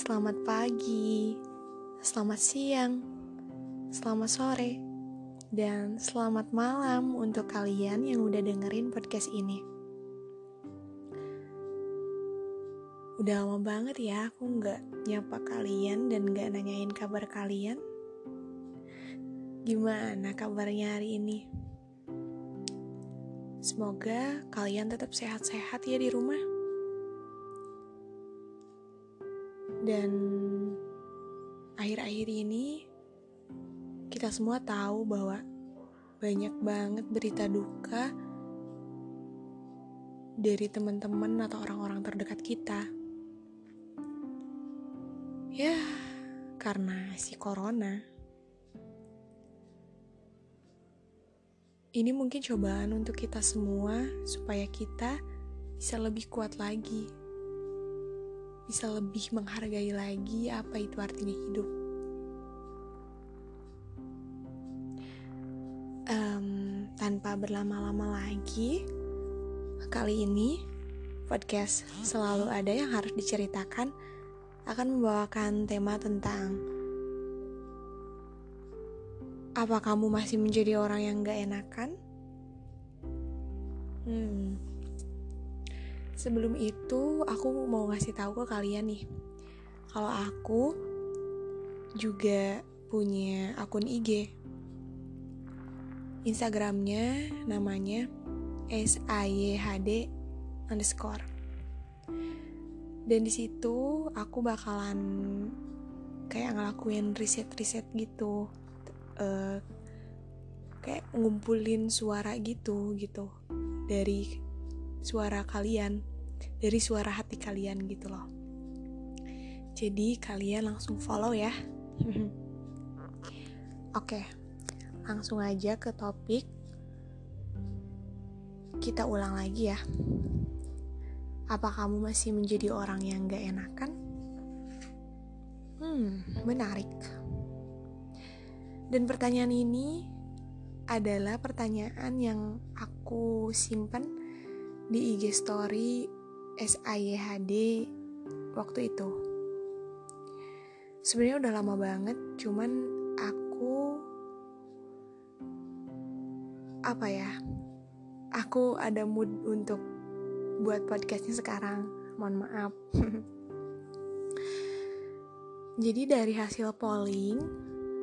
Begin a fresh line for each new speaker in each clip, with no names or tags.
Selamat pagi, selamat siang, selamat sore, dan selamat malam untuk kalian yang udah dengerin podcast ini. Udah lama banget ya aku nggak nyapa kalian dan nggak nanyain kabar kalian. Gimana kabarnya hari ini? Semoga kalian tetap sehat-sehat ya di rumah. Dan akhir-akhir ini kita semua tahu bahwa banyak banget berita duka dari teman-teman atau orang-orang terdekat kita. Ya, karena si corona. Ini mungkin cobaan untuk kita semua supaya kita bisa lebih kuat lagi. Bisa lebih menghargai lagi apa itu artinya hidup. Um, tanpa berlama-lama lagi, kali ini podcast selalu ada yang harus diceritakan akan membawakan tema tentang apa kamu masih menjadi orang yang gak enakan? Hmm. Sebelum itu, aku mau ngasih tahu ke kalian nih. Kalau aku juga punya akun IG. Instagramnya namanya SAYHD underscore. Dan di situ aku bakalan kayak ngelakuin riset-riset gitu uh, kayak ngumpulin suara gitu gitu dari suara kalian dari suara hati kalian gitu loh. Jadi kalian langsung follow ya. Oke langsung aja ke topik. Kita ulang lagi ya. Apa kamu masih menjadi orang yang gak enakan? Hmm menarik. Dan pertanyaan ini adalah pertanyaan yang aku simpan di IG story SAYHD waktu itu. Sebenarnya udah lama banget, cuman aku apa ya? Aku ada mood untuk buat podcastnya sekarang. Mohon maaf. Jadi dari hasil polling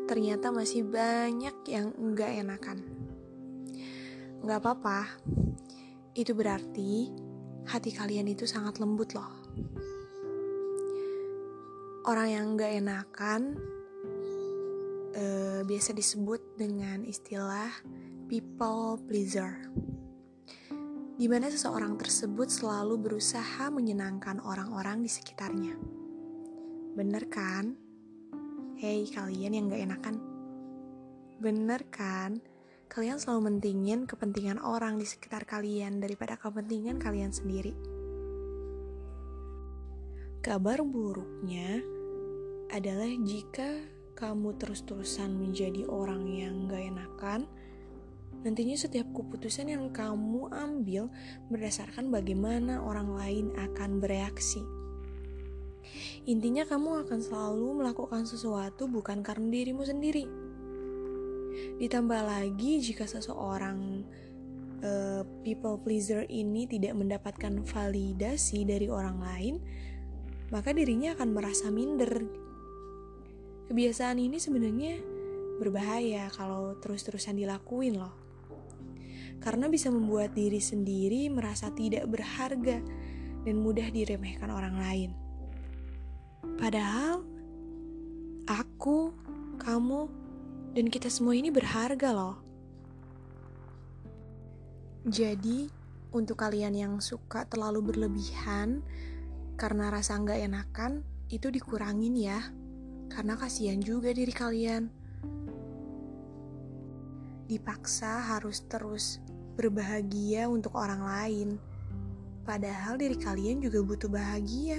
ternyata masih banyak yang enggak enakan. Enggak apa-apa, itu berarti hati kalian itu sangat lembut loh. Orang yang enggak enakan eh, biasa disebut dengan istilah people pleaser. Di mana seseorang tersebut selalu berusaha menyenangkan orang-orang di sekitarnya. Bener kan? Hei kalian yang gak enakan Bener kan? Kalian selalu mentingin kepentingan orang di sekitar kalian daripada kepentingan kalian sendiri Kabar buruknya adalah jika kamu terus-terusan menjadi orang yang gak enakan Nantinya setiap keputusan yang kamu ambil berdasarkan bagaimana orang lain akan bereaksi Intinya kamu akan selalu melakukan sesuatu bukan karena dirimu sendiri. Ditambah lagi jika seseorang uh, people pleaser ini tidak mendapatkan validasi dari orang lain, maka dirinya akan merasa minder. Kebiasaan ini sebenarnya berbahaya kalau terus-terusan dilakuin loh. Karena bisa membuat diri sendiri merasa tidak berharga dan mudah diremehkan orang lain. Padahal aku, kamu, dan kita semua ini berharga loh. Jadi, untuk kalian yang suka terlalu berlebihan karena rasa nggak enakan, itu dikurangin ya. Karena kasihan juga diri kalian. Dipaksa harus terus berbahagia untuk orang lain. Padahal diri kalian juga butuh bahagia.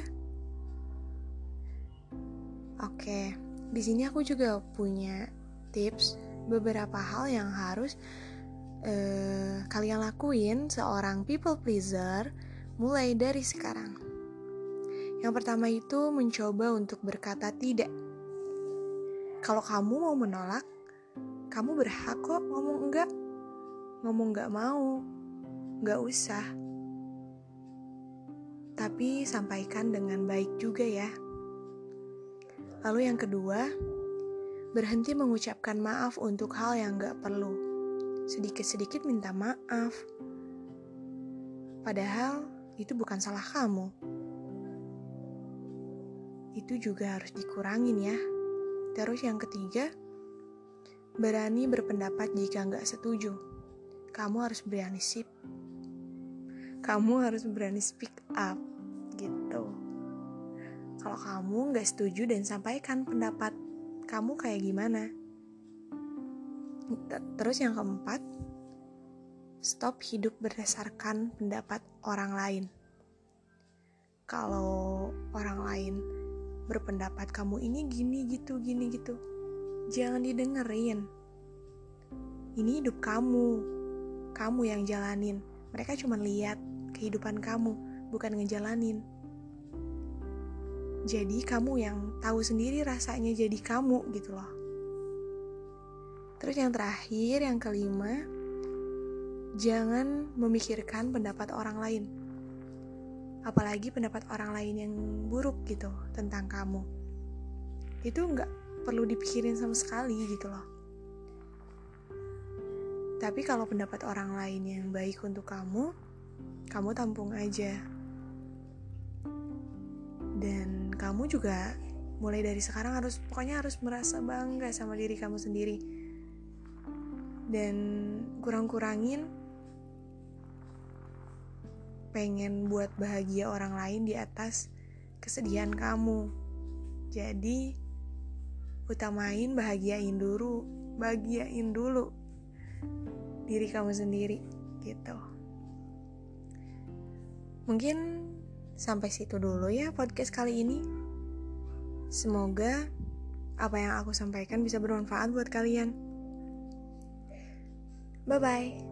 Oke, di sini aku juga punya tips beberapa hal yang harus uh, kalian lakuin seorang people pleaser mulai dari sekarang. Yang pertama itu mencoba untuk berkata tidak. Kalau kamu mau menolak, kamu berhak kok ngomong enggak. Ngomong enggak mau, enggak usah. Tapi sampaikan dengan baik juga ya. Lalu yang kedua, berhenti mengucapkan maaf untuk hal yang enggak perlu. Sedikit-sedikit minta maaf. Padahal itu bukan salah kamu. Itu juga harus dikurangin ya. Terus yang ketiga, berani berpendapat jika nggak setuju. Kamu harus berani sip. Kamu harus berani speak up, gitu. Kalau kamu nggak setuju dan sampaikan pendapat kamu kayak gimana. Terus yang keempat, stop hidup berdasarkan pendapat orang lain. Kalau orang lain berpendapat kamu ini gini gitu, gini gitu, jangan didengerin. Ini hidup kamu, kamu yang jalanin. Mereka cuma lihat kehidupan kamu, bukan ngejalanin. Jadi kamu yang tahu sendiri rasanya jadi kamu gitu loh. Terus yang terakhir, yang kelima, jangan memikirkan pendapat orang lain. Apalagi pendapat orang lain yang buruk gitu tentang kamu. Itu nggak perlu dipikirin sama sekali gitu loh. Tapi kalau pendapat orang lain yang baik untuk kamu, kamu tampung aja. Dan kamu juga mulai dari sekarang harus pokoknya harus merasa bangga sama diri kamu sendiri. Dan kurang-kurangin pengen buat bahagia orang lain di atas kesedihan kamu. Jadi utamain bahagiain dulu, bahagiain dulu diri kamu sendiri gitu. Mungkin sampai situ dulu ya podcast kali ini. Semoga apa yang aku sampaikan bisa bermanfaat buat kalian. Bye bye.